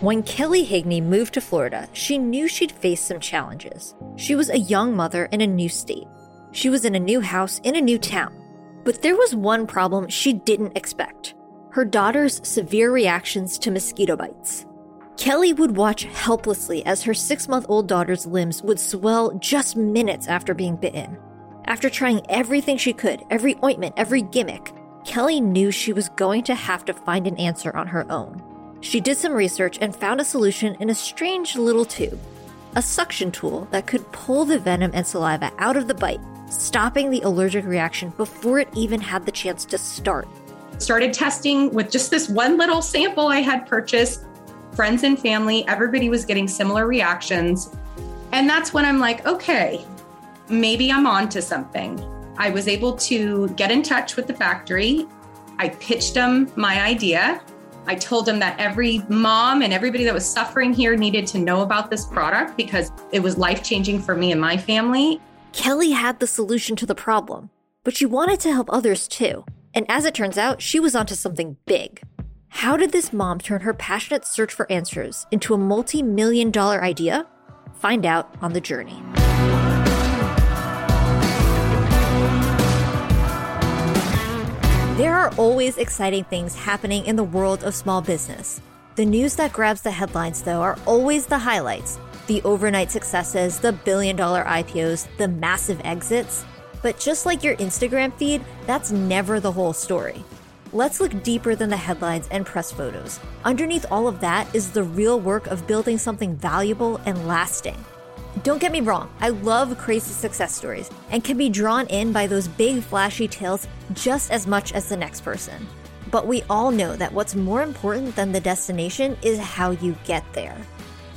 When Kelly Higney moved to Florida, she knew she'd face some challenges. She was a young mother in a new state. She was in a new house in a new town. But there was one problem she didn't expect her daughter's severe reactions to mosquito bites. Kelly would watch helplessly as her six month old daughter's limbs would swell just minutes after being bitten. After trying everything she could, every ointment, every gimmick, Kelly knew she was going to have to find an answer on her own. She did some research and found a solution in a strange little tube a suction tool that could pull the venom and saliva out of the bite, stopping the allergic reaction before it even had the chance to start. Started testing with just this one little sample I had purchased. Friends and family, everybody was getting similar reactions. And that's when I'm like, okay, maybe I'm on to something. I was able to get in touch with the factory. I pitched them my idea I told him that every mom and everybody that was suffering here needed to know about this product because it was life changing for me and my family. Kelly had the solution to the problem, but she wanted to help others too. And as it turns out, she was onto something big. How did this mom turn her passionate search for answers into a multi million dollar idea? Find out on the journey. There are always exciting things happening in the world of small business. The news that grabs the headlines, though, are always the highlights the overnight successes, the billion dollar IPOs, the massive exits. But just like your Instagram feed, that's never the whole story. Let's look deeper than the headlines and press photos. Underneath all of that is the real work of building something valuable and lasting. Don't get me wrong, I love crazy success stories and can be drawn in by those big flashy tales just as much as the next person. But we all know that what's more important than the destination is how you get there.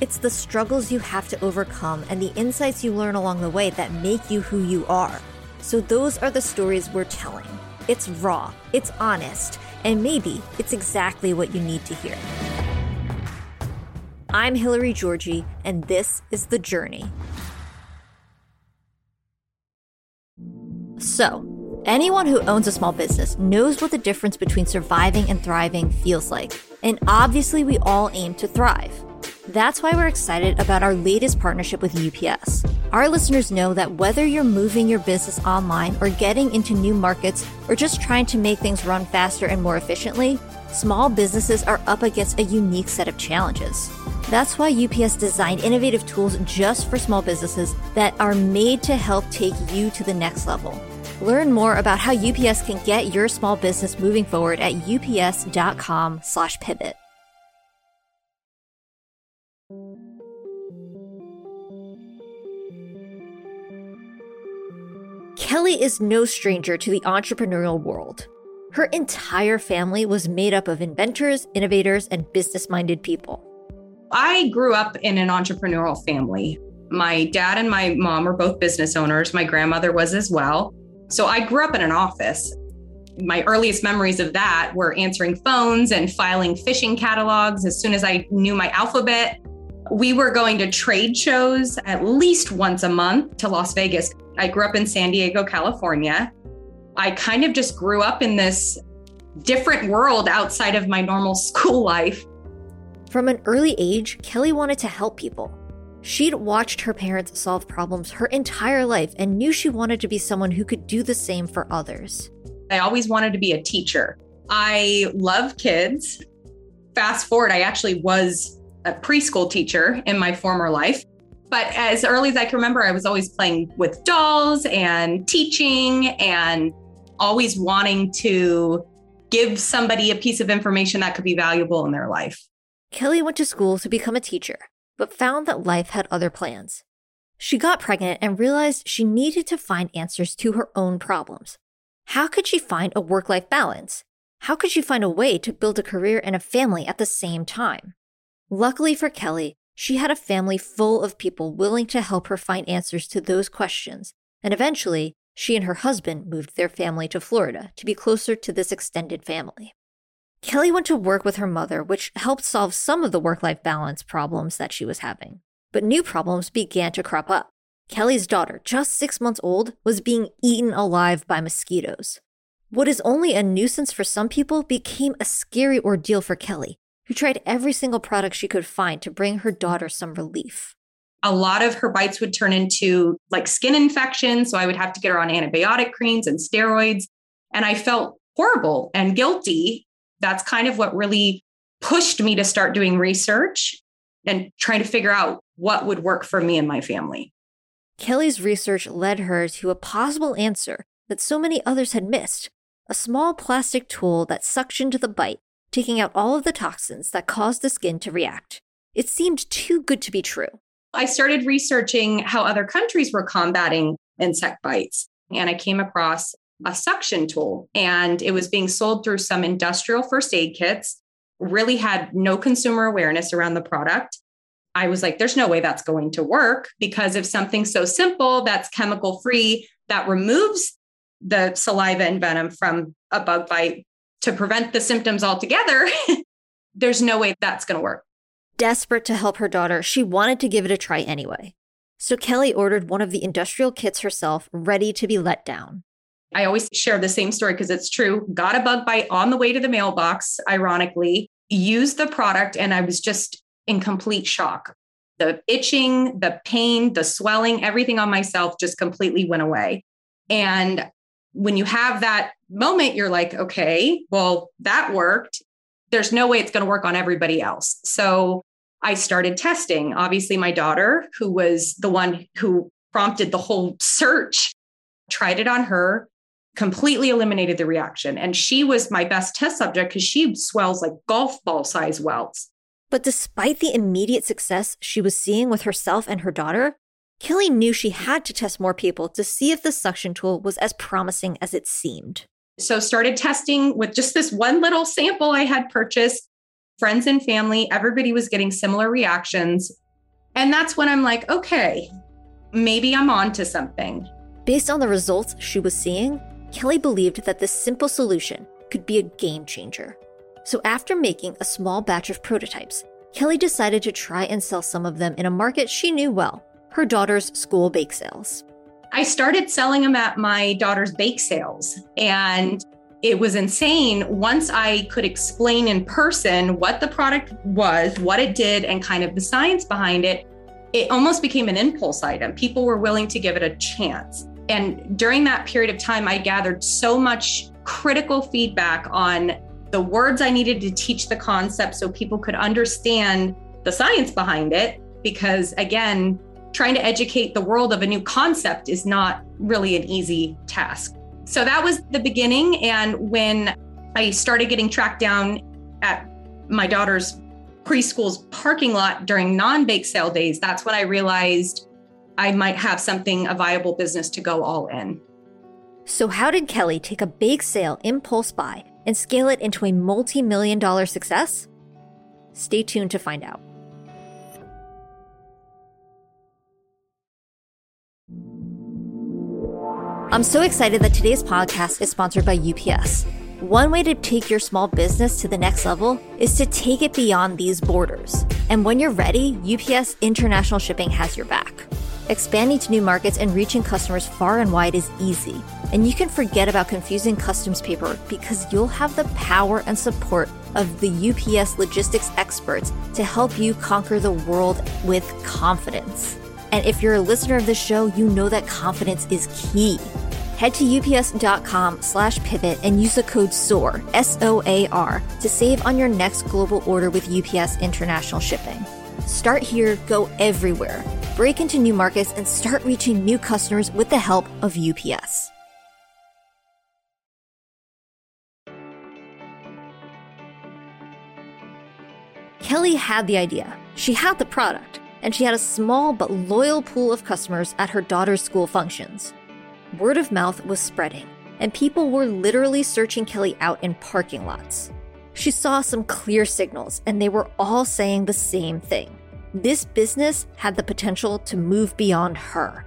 It's the struggles you have to overcome and the insights you learn along the way that make you who you are. So, those are the stories we're telling. It's raw, it's honest, and maybe it's exactly what you need to hear. I'm Hilary Georgie, and this is The Journey. So, anyone who owns a small business knows what the difference between surviving and thriving feels like. And obviously, we all aim to thrive. That's why we're excited about our latest partnership with UPS. Our listeners know that whether you're moving your business online or getting into new markets or just trying to make things run faster and more efficiently, small businesses are up against a unique set of challenges. That's why UPS designed innovative tools just for small businesses that are made to help take you to the next level. Learn more about how UPS can get your small business moving forward at ups.com/pivot. Is no stranger to the entrepreneurial world. Her entire family was made up of inventors, innovators, and business minded people. I grew up in an entrepreneurial family. My dad and my mom were both business owners. My grandmother was as well. So I grew up in an office. My earliest memories of that were answering phones and filing fishing catalogs as soon as I knew my alphabet. We were going to trade shows at least once a month to Las Vegas. I grew up in San Diego, California. I kind of just grew up in this different world outside of my normal school life. From an early age, Kelly wanted to help people. She'd watched her parents solve problems her entire life and knew she wanted to be someone who could do the same for others. I always wanted to be a teacher. I love kids. Fast forward, I actually was a preschool teacher in my former life. But as early as I can remember, I was always playing with dolls and teaching and always wanting to give somebody a piece of information that could be valuable in their life. Kelly went to school to become a teacher, but found that life had other plans. She got pregnant and realized she needed to find answers to her own problems. How could she find a work life balance? How could she find a way to build a career and a family at the same time? Luckily for Kelly, she had a family full of people willing to help her find answers to those questions, and eventually, she and her husband moved their family to Florida to be closer to this extended family. Kelly went to work with her mother, which helped solve some of the work life balance problems that she was having. But new problems began to crop up. Kelly's daughter, just six months old, was being eaten alive by mosquitoes. What is only a nuisance for some people became a scary ordeal for Kelly, who tried every single product she could find to bring her daughter some relief. A lot of her bites would turn into like skin infections. So I would have to get her on antibiotic creams and steroids. And I felt horrible and guilty. That's kind of what really pushed me to start doing research and trying to figure out what would work for me and my family. Kelly's research led her to a possible answer that so many others had missed a small plastic tool that suctioned the bite, taking out all of the toxins that caused the skin to react. It seemed too good to be true. I started researching how other countries were combating insect bites, and I came across a suction tool, and it was being sold through some industrial first aid kits, really had no consumer awareness around the product. I was like, there's no way that's going to work because if something so simple that's chemical free that removes the saliva and venom from a bug bite to prevent the symptoms altogether, there's no way that's going to work. Desperate to help her daughter, she wanted to give it a try anyway. So Kelly ordered one of the industrial kits herself, ready to be let down. I always share the same story because it's true. Got a bug bite on the way to the mailbox, ironically, used the product, and I was just in complete shock. The itching, the pain, the swelling, everything on myself just completely went away. And when you have that moment, you're like, okay, well, that worked. There's no way it's going to work on everybody else. So I started testing. Obviously, my daughter, who was the one who prompted the whole search, tried it on her, completely eliminated the reaction. And she was my best test subject because she swells like golf ball size welts. But despite the immediate success she was seeing with herself and her daughter, Kelly knew she had to test more people to see if the suction tool was as promising as it seemed. So started testing with just this one little sample I had purchased. Friends and family, everybody was getting similar reactions. And that's when I'm like, okay, maybe I'm on to something. Based on the results she was seeing, Kelly believed that this simple solution could be a game changer. So, after making a small batch of prototypes, Kelly decided to try and sell some of them in a market she knew well her daughter's school bake sales. I started selling them at my daughter's bake sales, and it was insane once I could explain in person what the product was, what it did, and kind of the science behind it. It almost became an impulse item. People were willing to give it a chance. And during that period of time, I gathered so much critical feedback on the words I needed to teach the concept so people could understand the science behind it. Because again, trying to educate the world of a new concept is not really an easy task. So that was the beginning. And when I started getting tracked down at my daughter's preschool's parking lot during non bake sale days, that's when I realized I might have something, a viable business to go all in. So, how did Kelly take a bake sale impulse buy and scale it into a multi million dollar success? Stay tuned to find out. I'm so excited that today's podcast is sponsored by UPS. One way to take your small business to the next level is to take it beyond these borders. And when you're ready, UPS International Shipping has your back. Expanding to new markets and reaching customers far and wide is easy. And you can forget about confusing customs paperwork because you'll have the power and support of the UPS logistics experts to help you conquer the world with confidence. And if you're a listener of this show, you know that confidence is key. Head to ups.com slash pivot and use the code SOAR, S O A R, to save on your next global order with UPS International Shipping. Start here, go everywhere. Break into new markets and start reaching new customers with the help of UPS. Kelly had the idea. She had the product and she had a small but loyal pool of customers at her daughter's school functions. Word of mouth was spreading, and people were literally searching Kelly out in parking lots. She saw some clear signals, and they were all saying the same thing. This business had the potential to move beyond her.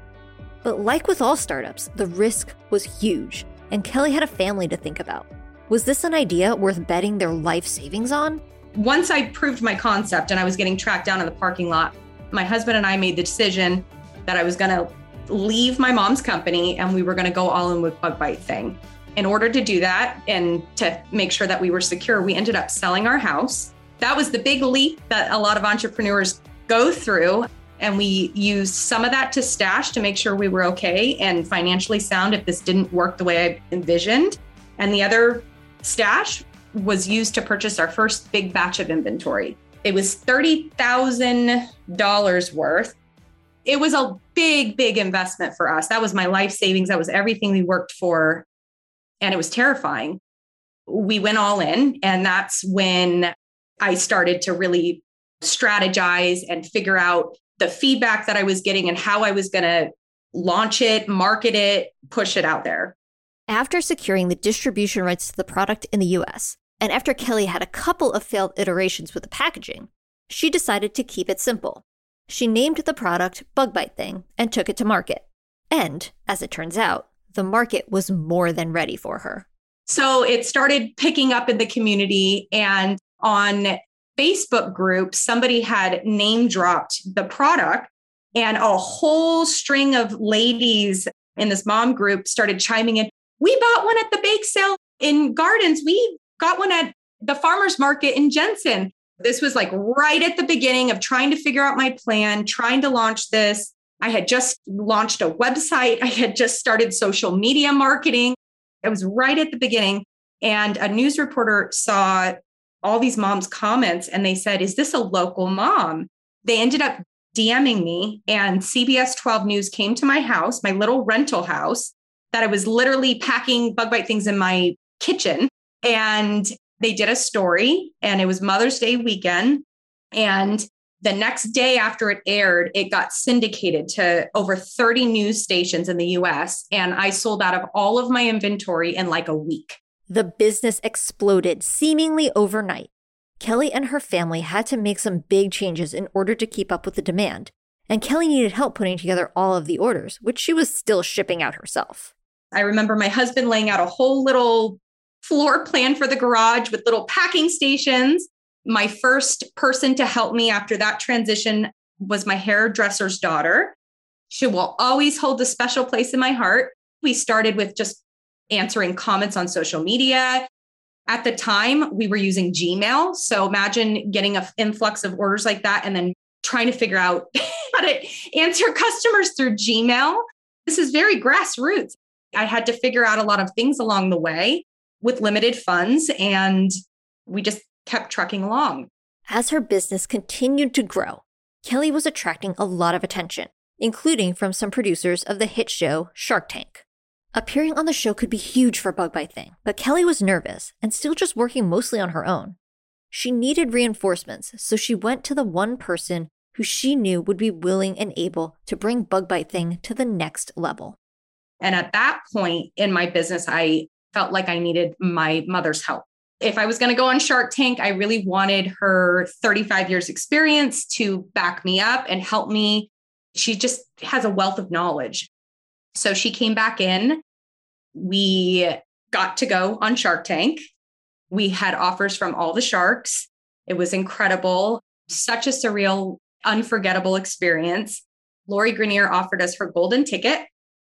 But like with all startups, the risk was huge, and Kelly had a family to think about. Was this an idea worth betting their life savings on? Once I proved my concept and I was getting tracked down in the parking lot, my husband and I made the decision that I was going to leave my mom's company and we were going to go all in with Bug Bite Thing. In order to do that and to make sure that we were secure, we ended up selling our house That was the big leap that a lot of entrepreneurs go through. And we used some of that to stash to make sure we were okay and financially sound if this didn't work the way I envisioned. And the other stash was used to purchase our first big batch of inventory. It was $30,000 worth. It was a big, big investment for us. That was my life savings. That was everything we worked for. And it was terrifying. We went all in. And that's when I started to really strategize and figure out the feedback that I was getting and how I was going to launch it, market it, push it out there. After securing the distribution rights to the product in the US, and after Kelly had a couple of failed iterations with the packaging, she decided to keep it simple. She named the product Bug Bite Thing and took it to market. And, as it turns out, the market was more than ready for her. So it started picking up in the community, and on Facebook group, somebody had name dropped the product, and a whole string of ladies in this mom group started chiming in. We bought one at the bake sale in Gardens. We got one at the farmer's market in Jensen. This was like right at the beginning of trying to figure out my plan, trying to launch this. I had just launched a website, I had just started social media marketing. It was right at the beginning. And a news reporter saw all these moms' comments and they said, Is this a local mom? They ended up DMing me, and CBS 12 News came to my house, my little rental house, that I was literally packing bug bite things in my kitchen. And they did a story, and it was Mother's Day weekend. And the next day after it aired, it got syndicated to over 30 news stations in the US. And I sold out of all of my inventory in like a week. The business exploded seemingly overnight. Kelly and her family had to make some big changes in order to keep up with the demand, and Kelly needed help putting together all of the orders, which she was still shipping out herself. I remember my husband laying out a whole little floor plan for the garage with little packing stations. My first person to help me after that transition was my hairdresser's daughter. She will always hold a special place in my heart. We started with just answering comments on social media. At the time, we were using Gmail. So imagine getting an influx of orders like that and then trying to figure out how to answer customers through Gmail. This is very grassroots. I had to figure out a lot of things along the way with limited funds, and we just kept trucking along. As her business continued to grow, Kelly was attracting a lot of attention, including from some producers of the hit show Shark Tank. Appearing on the show could be huge for Bug Bite Thing, but Kelly was nervous and still just working mostly on her own. She needed reinforcements, so she went to the one person who she knew would be willing and able to bring Bug Bite Thing to the next level. And at that point in my business, I felt like I needed my mother's help. If I was going to go on Shark Tank, I really wanted her 35 years experience to back me up and help me. She just has a wealth of knowledge. So she came back in. We got to go on Shark Tank. We had offers from all the sharks. It was incredible, such a surreal, unforgettable experience. Lori Greiner offered us her golden ticket,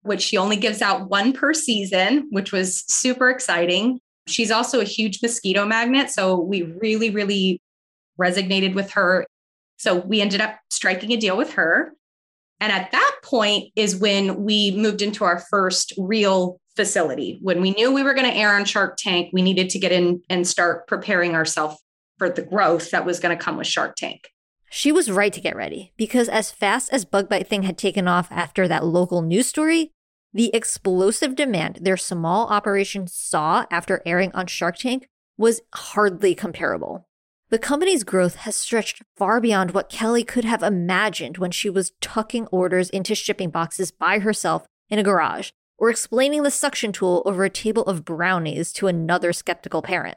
which she only gives out one per season, which was super exciting. She's also a huge mosquito magnet. So we really, really resonated with her. So we ended up striking a deal with her. And at that point is when we moved into our first real facility. When we knew we were going to air on Shark Tank, we needed to get in and start preparing ourselves for the growth that was going to come with Shark Tank. She was right to get ready because as fast as Bug Bite Thing had taken off after that local news story, the explosive demand their small operation saw after airing on Shark Tank was hardly comparable. The company's growth has stretched far beyond what Kelly could have imagined when she was tucking orders into shipping boxes by herself in a garage or explaining the suction tool over a table of brownies to another skeptical parent.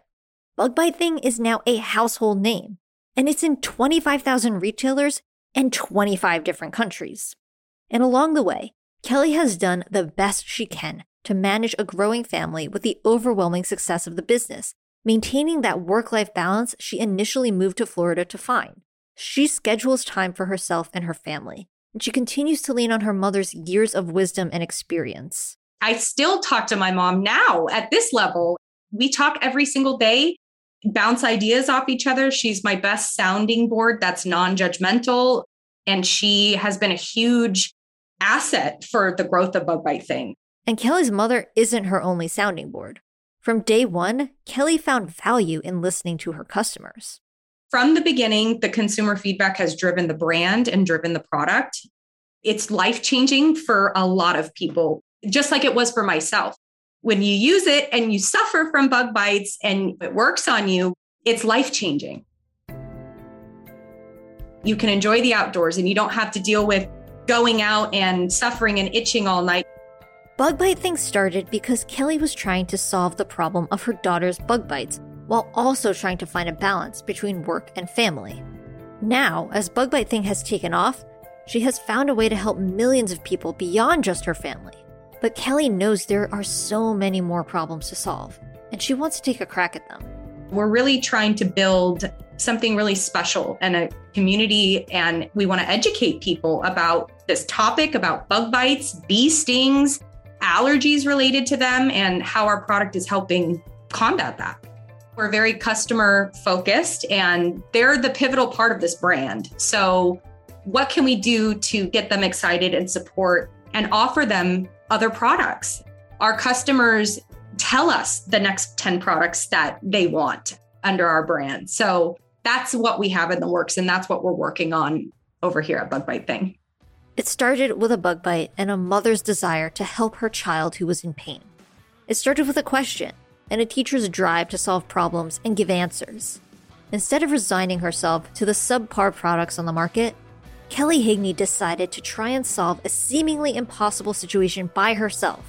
Bug Bite Thing is now a household name, and it's in 25,000 retailers and 25 different countries. And along the way, Kelly has done the best she can to manage a growing family with the overwhelming success of the business maintaining that work life balance she initially moved to Florida to find. She schedules time for herself and her family, and she continues to lean on her mother's years of wisdom and experience. I still talk to my mom now at this level. We talk every single day. Bounce ideas off each other. She's my best sounding board that's non judgmental. And she has been a huge asset for the growth of Bug Bite Thing. And Kelly's mother isn't her only sounding board. From day one, Kelly found value in listening to her customers. From the beginning, the consumer feedback has driven the brand and driven the product. It's life changing for a lot of people, just like it was for myself. When you use it and you suffer from bug bites and it works on you, it's life changing. You can enjoy the outdoors and you don't have to deal with going out and suffering and itching all night. Bug Bite Thing started because Kelly was trying to solve the problem of her daughter's bug bites while also trying to find a balance between work and family. Now, as Bug Bite Thing has taken off, she has found a way to help millions of people beyond just her family. But Kelly knows there are so many more problems to solve, and she wants to take a crack at them. We're really trying to build something really special and a community, and we want to educate people about this topic about bug bites, bee stings, allergies related to them, and how our product is helping combat that. We're very customer focused, and they're the pivotal part of this brand. So, what can we do to get them excited and support and offer them other products? Our customers tell us the next 10 products that they want under our brand. So, that's what we have in the works, and that's what we're working on over here at Bug Bite Thing. It started with a bug bite and a mother's desire to help her child who was in pain. It started with a question and a teacher's drive to solve problems and give answers. Instead of resigning herself to the subpar products on the market, Kelly Higney decided to try and solve a seemingly impossible situation by herself.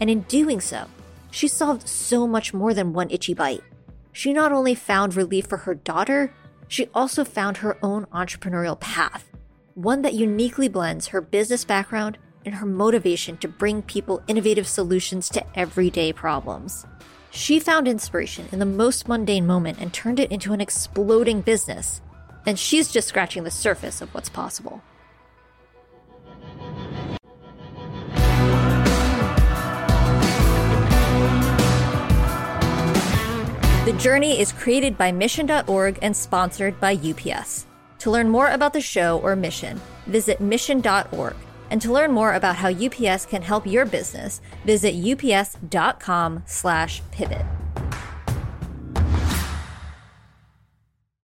And in doing so, she solved so much more than one itchy bite. She not only found relief for her daughter, she also found her own entrepreneurial path one that uniquely blends her business background and her motivation to bring people innovative solutions to everyday problems. She found inspiration in the most mundane moment and turned it into an exploding business. And she's just scratching the surface of what's possible. The Journey is created by Mission.org and sponsored by UPS. To learn more about the show or mission, visit mission.org. And to learn more about how UPS can help your business, visit ups.com/pivot.